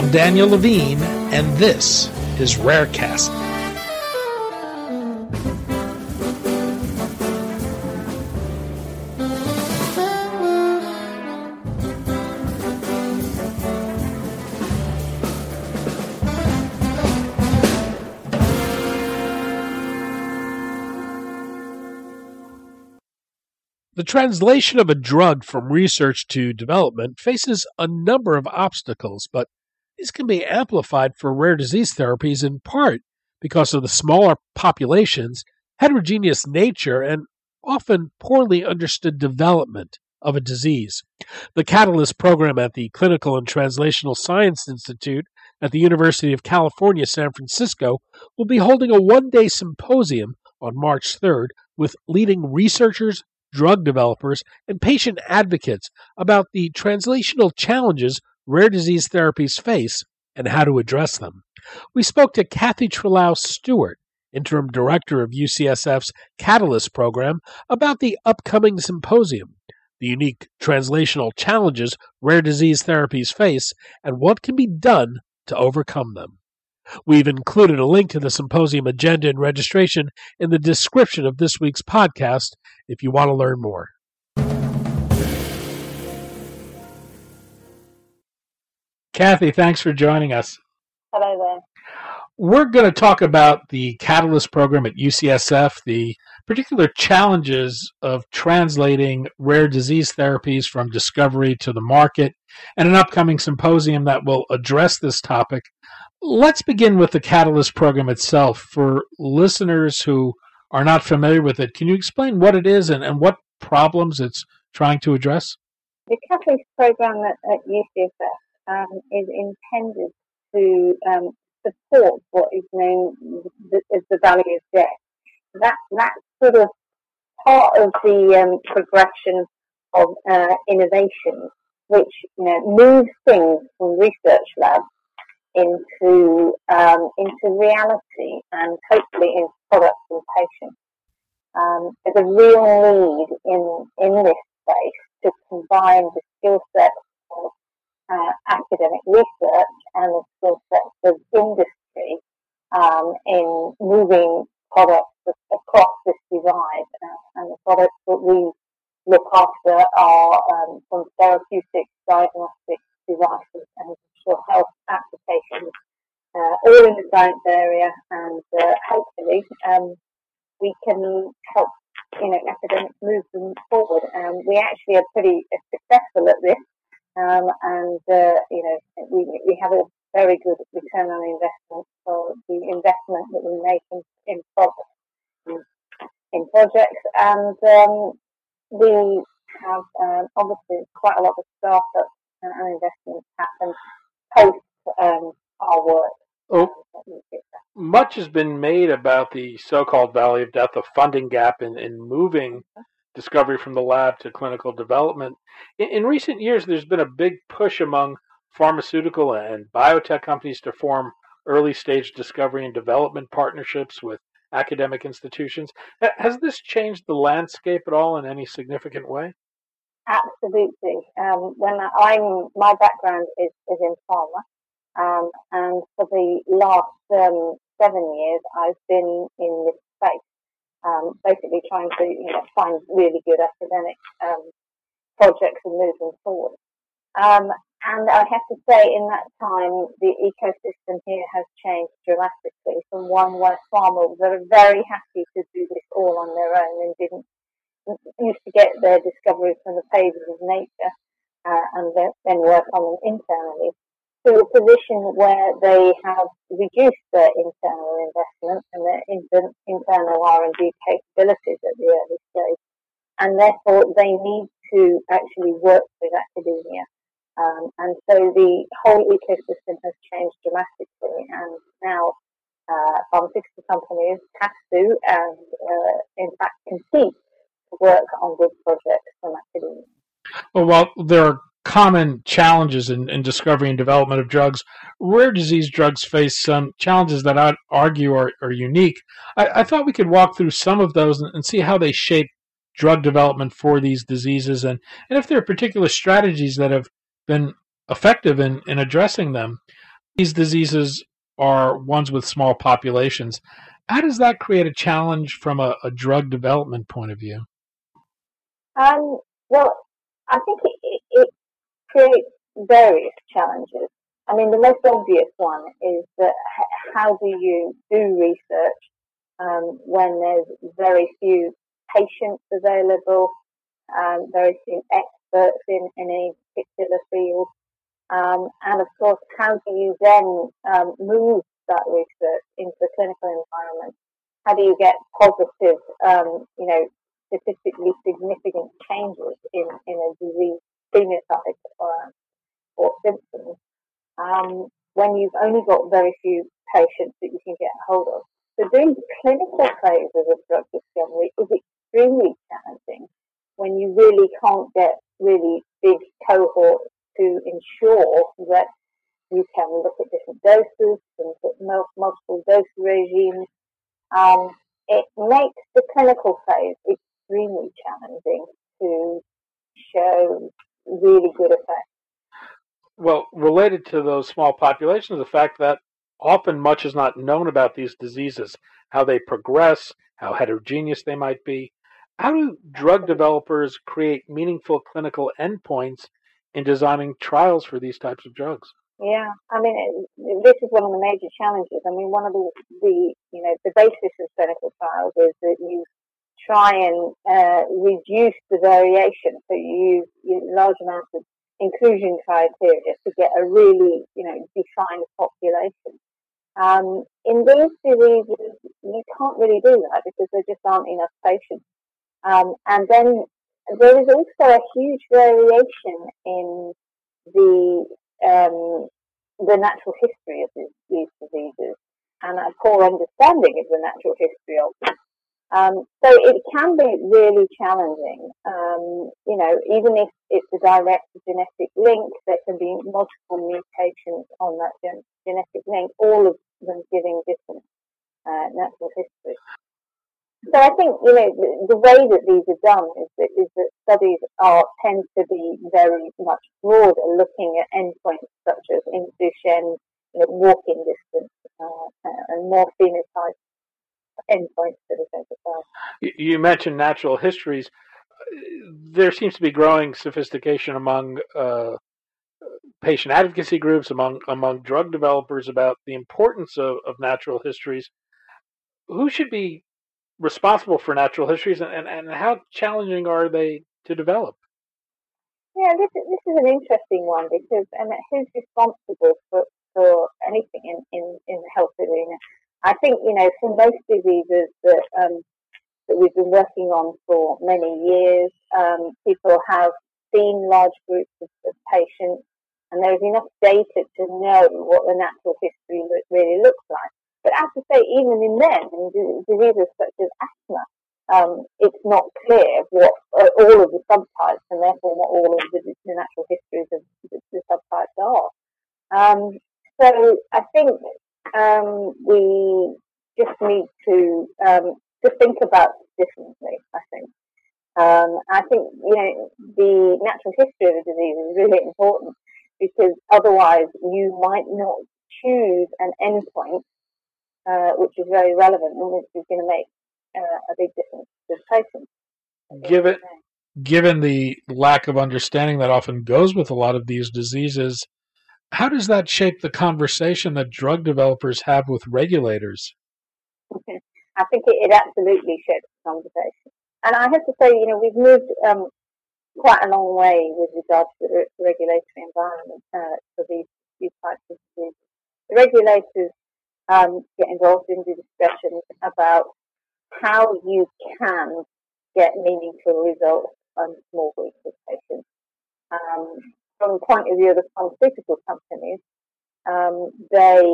I'm Daniel Levine, and this is Rarecast. The translation of a drug from research to development faces a number of obstacles, but these can be amplified for rare disease therapies in part because of the smaller populations, heterogeneous nature, and often poorly understood development of a disease. The Catalyst program at the Clinical and Translational Science Institute at the University of California, San Francisco, will be holding a one day symposium on March 3rd with leading researchers, drug developers, and patient advocates about the translational challenges rare disease therapies face and how to address them. We spoke to Cathy Tralau-Stewart, interim director of UCSF's Catalyst program, about the upcoming symposium, the unique translational challenges rare disease therapies face, and what can be done to overcome them. We've included a link to the symposium agenda and registration in the description of this week's podcast if you want to learn more. Cathy, thanks for joining us. Hello there. We're going to talk about the Catalyst program at UCSF, the particular challenges of translating rare disease therapies from discovery to the market, and an upcoming symposium that will address this topic. Let's begin with the Catalyst program itself. For listeners who are not familiar with it, can you explain what it is and, and what problems it's trying to address? The Catalyst program at, at UCSF um, is intended to um, support what is known as the Valley of Death. That that's sort of part of the um, progression of uh, innovation, which you know moves things from research labs into um, into reality and hopefully into products and patients. Um, there's a real need in in this space to combine the skill sets of uh, academic research and the skill sets of industry um, in moving products across this divide. Uh, and the products that we look after are um, from therapeutic diagnostic devices and digital health applications, uh, all in the science area, and uh, hopefully um, we can help you know academics move them forward. Um, we actually are pretty and, uh, you know, we, we have a very good return on investment for the investment that we make in, in projects. In projects. And um, we have um, obviously quite a lot of startups and investments happen post um, our work. Oh, much has been made about the so-called Valley of Death, the funding gap in, in moving discovery from the lab to clinical development. In, in recent years, there's been a big push among pharmaceutical and biotech companies to form early stage discovery and development partnerships with academic institutions. Has this changed the landscape at all in any significant way? Absolutely. Um, when I'm my background is, is in pharma, um, and for the last um, seven years I've been in this space um, basically trying to you know, find really good academic um, projects and move them forward. Um, and I have to say, in that time, the ecosystem here has changed dramatically from one where pharmas are very happy to do this all on their own and didn't used to get their discoveries from the pages of nature uh, and then work on them internally to a position where they have reduced their internal investment and their inter- internal R&D capabilities at the early stage, and therefore they need to actually work with academia. Um, and so the whole ecosystem has changed dramatically, and now uh, pharmaceutical companies have to, and uh, in fact, compete to work on good projects from academia. Well, there are common challenges in, in, discovery and development of drugs. Rare disease drugs face some challenges that I'd argue are, are unique. I, I, thought we could walk through some of those and, and, see how they shape drug development for these diseases and, and if there are particular strategies that have been effective in, in addressing them. these diseases are ones with small populations. How does that create a challenge from a, a drug development point of view? Um, well, I think it, creates various challenges. I mean, the most obvious one is that how do you do research um, when there's very few patients available, um, very few experts in, in any particular field, um, and of course, how do you then um, move that research into the clinical environment? How do you get positive, um, you know, statistically significant changes in, in a disease phenotype or, or symptoms um, when you've only got very few patients that you can get hold of. So doing clinical phase of a drug discovery is extremely challenging when you really can't get really big cohorts to ensure that you can look at different doses and put multiple dose regimes. Um, it makes the clinical phase extremely challenging to show really good effect. Well, related to those small populations, the fact that often much is not known about these diseases, how they progress, how heterogeneous they might be. How do drug developers create meaningful clinical endpoints in designing trials for these types of drugs? Yeah, I mean, it, this is one of the major challenges. I mean, one of the, the you know the basis of clinical trials is that you try and uh, reduce the variation. So you use large amounts of inclusion criteria to get a really, you know, defined population. Um, in these diseases, you can't really do that because there just aren't enough patients. Um, and then there is also a huge variation in the um, the natural history of these, these diseases and a poor understanding of the natural history of them. Um, so it can be really challenging. Um, you know, even if it's a direct genetic link, there can be multiple mutations on that gen- genetic link, all of them giving different uh, natural history. So I think you know the, the, way that these are done is that, is that studies are tend to be very much broader, looking at endpoints such as in Duchenne, you know, walking distance, uh, and more phenotypes endpoints for the census You mentioned natural histories. There seems to be growing sophistication among uh, patient advocacy groups, among among drug developers about the importance of, of natural histories. Who should be responsible for natural histories, and, and, and how challenging are they to develop? Yeah, this is, this is an interesting one because and who's responsible for, for anything in, in, in the health arena? I think, you know, for most diseases that, um, that we've been working on for many years, um, people have seen large groups of, of, patients and there is enough data to know what the natural history really looks like. But as I say, even in them, in diseases such as asthma, um, it's not clear what uh, all of the subtypes and therefore what all of the, the natural histories of the, the subtypes are. Um, so I think um, we just need to um, to think about differently. I think. Um, I think you know the natural history of the disease is really important because otherwise you might not choose an endpoint uh, which is very relevant and which is going to make uh, a big difference to the patient. Given given the lack of understanding that often goes with a lot of these diseases, how does that shape the conversation that drug developers have with regulators? I think it, it, absolutely shapes the conversation. And I have to say, you know, we've moved um, quite a long way with regard to the regulatory environment uh, for these, these types of diseases. The regulators um, get involved in the discussions about how you can get meaningful results on small groups of patients. Um, from the point of view of the pharmaceutical companies, um, they,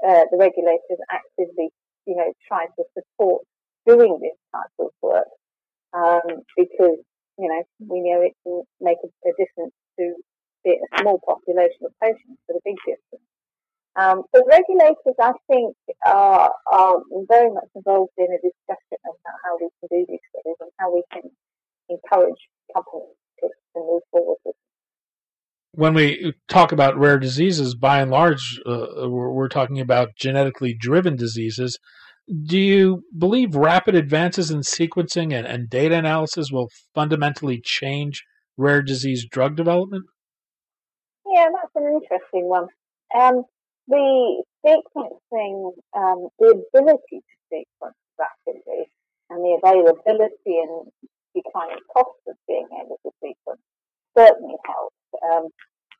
uh, the regulators actively, you know, try to support doing this type of work um, because, you know, we know it can make a, a difference to a small population of patients, but a big difference. Um, so regulators, I think, are, are very much involved in a discussion about how we can do these studies and how we can encourage companies to, move forward when we talk about rare diseases, by and large, uh, we're, we're, talking about genetically driven diseases. Do you believe rapid advances in sequencing and, and data analysis will fundamentally change rare disease drug development? Yeah, that's an interesting one. Um, the sequencing, um, the ability to sequence rapidly, and the availability and declining cost of being able to sequence certainly helps. Um,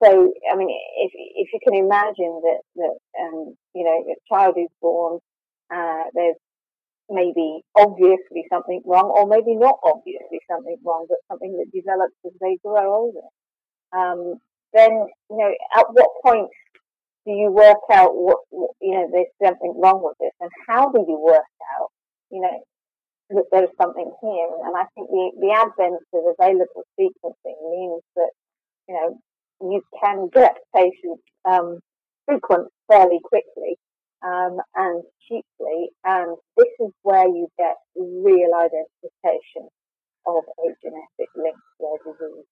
so, I mean, if if you can imagine that that um, you know a child is born, uh, there's maybe obviously something wrong, or maybe not obviously something wrong, but something that develops as they grow older. Um, then, you know, at what point do you work out what, what, you know, there's something wrong with this, and how do you work out, you know, that there's something here? And I think the, the advent of available sequencing means that, you know, you can get patients um, sequenced fairly quickly um, and cheaply, and this is where you get real identification of a genetic link to a disease.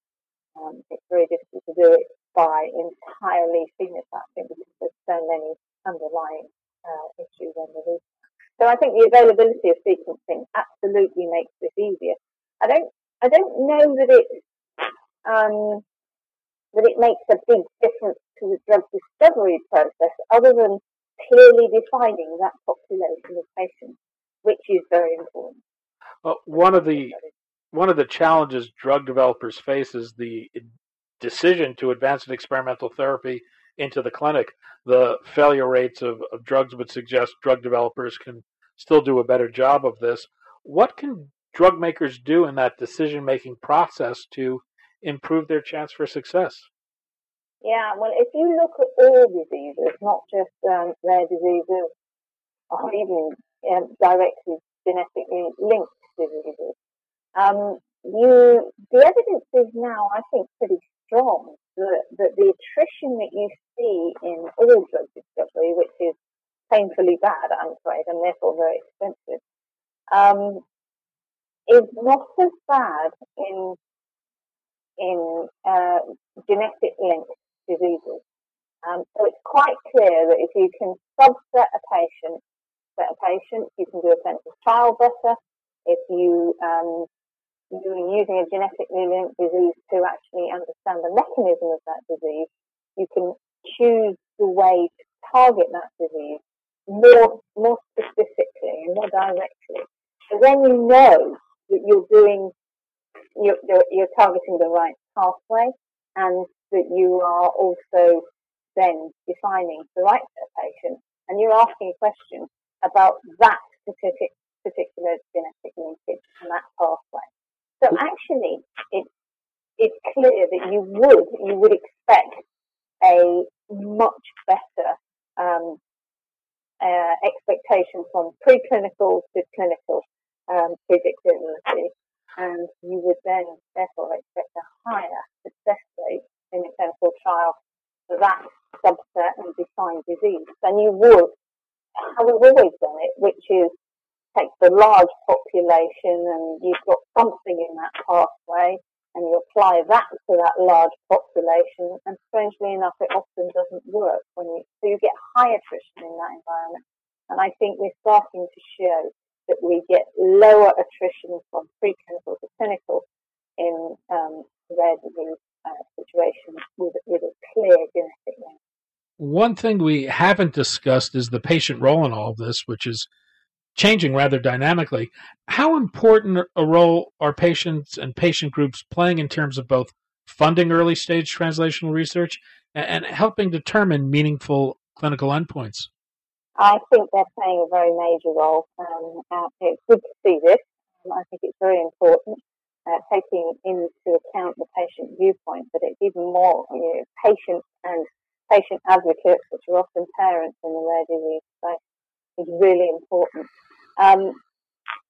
Um, it's very difficult to do it by entirely phenotyping because there's so many underlying uh, issues underneath. So I think the availability of sequencing absolutely makes this easier. I don't, I don't know that it, um, that it makes a big difference to the drug discovery process, other than clearly defining that population of patients, which is very important. Well, one of the one of the challenges drug developers face is the decision to advance an experimental therapy into the clinic. The failure rates of, of drugs would suggest drug developers can still do a better job of this. What can drug makers do in that decision making process to improve their chance for success? Yeah, well, if you look at all diseases, not just um, rare diseases, or even um, directly genetically linked diseases, um, you the evidence is now, I think, pretty strong that, that the attrition that you see in all drug discovery, which is painfully bad, I'm afraid, and therefore very expensive, um, is not as bad in in uh, genetic linked diseases. Um, so it's quite clear that if you can subset a patient, set a patient, you can do a clinical trial better. If you um, you're using a genetically linked disease to actually understand the mechanism of that disease, you can choose the way to target that disease more more specifically and more directly. So then you know that you're doing you're, you're targeting the right pathway and that you are also then defining the right patient and you're asking questions about that specific particular genetic linkage and that pathway. So actually, it's it's clear that you would you would expect a much better um, uh, expectation from preclinical to clinical um, predictability, and you would then therefore expect a higher success rate in a clinical trial for that subset and defined disease than you would how we've always done it, which is take the large population and you've got something in that pathway and you apply that to that large population. And strangely enough it often doesn't work when you so you get high attrition in that environment. And I think we're starting to show that we get lower attrition from preclinical to clinical in um, rare disease uh, situations with, with a clear genetic link. One thing we haven't discussed is the patient role in all of this, which is changing rather dynamically. How important a role are patients and patient groups playing in terms of both funding early stage translational research and helping determine meaningful clinical endpoints? I think they're playing a very major role. Um, uh, it's good to see this. Um, I think it's very important uh, taking into account the patient viewpoint, but it's even more you know, patient and patient advocates, which are often parents in the rare disease space, is really important. Um,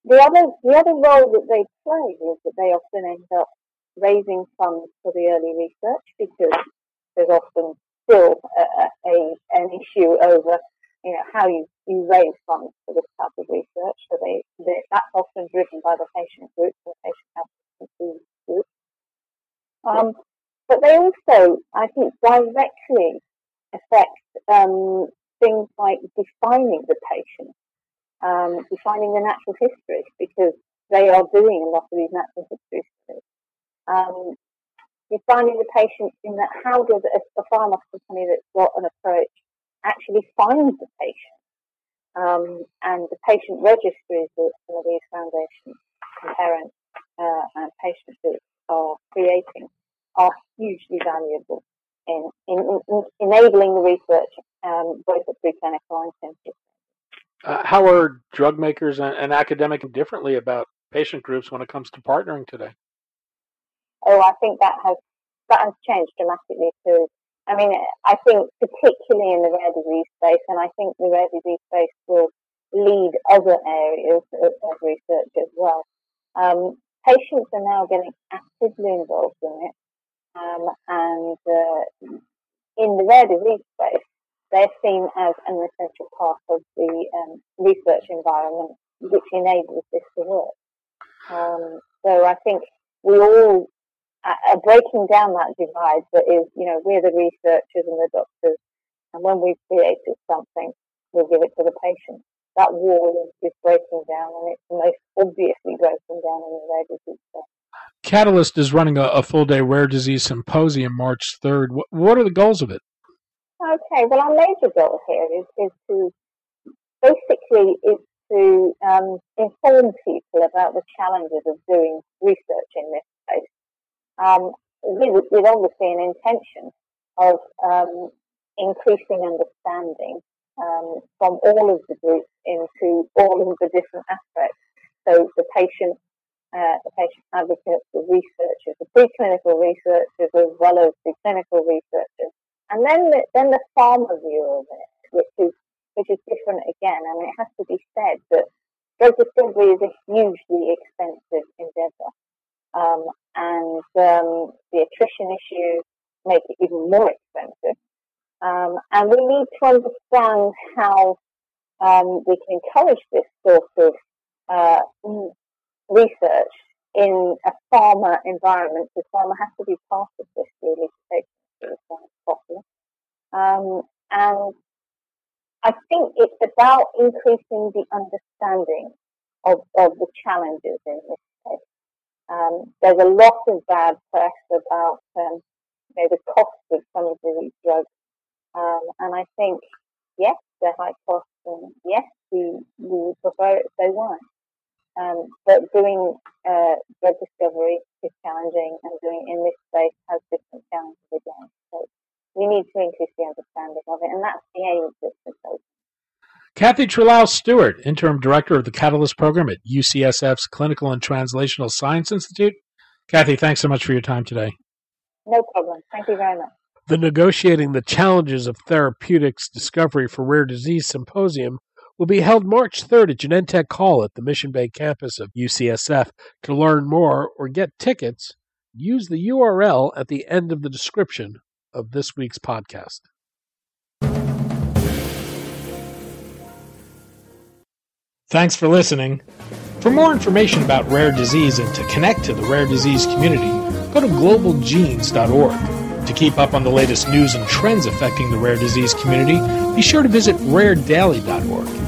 the other the other role that they play is that they often end up raising funds for the early research because there's often still a an issue over you know how you, you raise funds for this type of research. So they, they that's often driven by the patient group, the patient advocacy group. Um, but they also, I think, directly affect um, things like defining the patient, the natural history, because they are doing a lot of these natural history studies. Um, defining the patient in that how does a, a pharma company that's got an approach actually find the patient? Um, and the patient registries that some of these foundations, parents uh, and patient groups are creating are hugely valuable in, in, in enabling the research um, both at preclinical and clinical. Uh, how are drug makers and, and academic differently about patient groups when it comes to partnering today? Oh, I think that has that has changed dramatically too. I mean, I think particularly in the rare disease space, and I think the rare disease space will lead other areas of, of research as well. Um, patients are now getting actively involved in it, um, and uh, in the rare disease space, they're seen as an essential part of the um, research environment which enables this to work. Um, so I think we all are breaking down that divide that is, you know, we're the researchers and the doctors, and when we've created something, we'll give it to the patient. That wall is breaking down, and it's most obviously broken down in the rare disease space. Catalyst is running a, a full day rare disease symposium March 3rd. What, what are the goals of it? Okay, well, our major goal here is, is to basically is to um, inform people about the challenges of doing research in this space, um, with, with, obviously an intention of um, increasing understanding um, from all of the groups into all of the different aspects. So the patient, uh, the patient advocates, the researchers, the preclinical researchers, as well as the clinical researchers, and then the, then the pharma view of it, which is which is different again. I mean, it has to be said that drug discovery is a hugely expensive endeavour, um, and um, the attrition issues make it even more expensive. Um, and we need to understand how um, we can encourage this sort of uh, research in a pharma environment. The pharma has to be part of this really to take properly. Um, and I think it's about increasing the understanding of, of the challenges in this case. Um, there's a lot of bad press about um, you know, the cost of some of these drugs. Um, and I think, yes, they're high cost, and yes, we, we would prefer it if they weren't. Um, but doing uh, drug discovery is challenging, and doing it in this space has different challenges again. So we need to increase the understanding of it, and that's the aim of this proposal. Cathy Tralau-Stewart, Interim Director of the Catalyst Program at UCSF's Clinical and Translational Science Institute. Cathy, thanks so much for your time today. No problem. Thank you very much. The Negotiating the Challenges of Therapeutics Discovery for Rare Disease Symposium will be held March 3rd at Genentech Hall at the Mission Bay campus of UCSF. To learn more or get tickets, use the URL at the end of the description of this week's podcast. Thanks for listening. For more information about rare disease and to connect to the rare disease community, go to globalgenes.org. To keep up on the latest news and trends affecting the rare disease community, be sure to visit raredaily.org.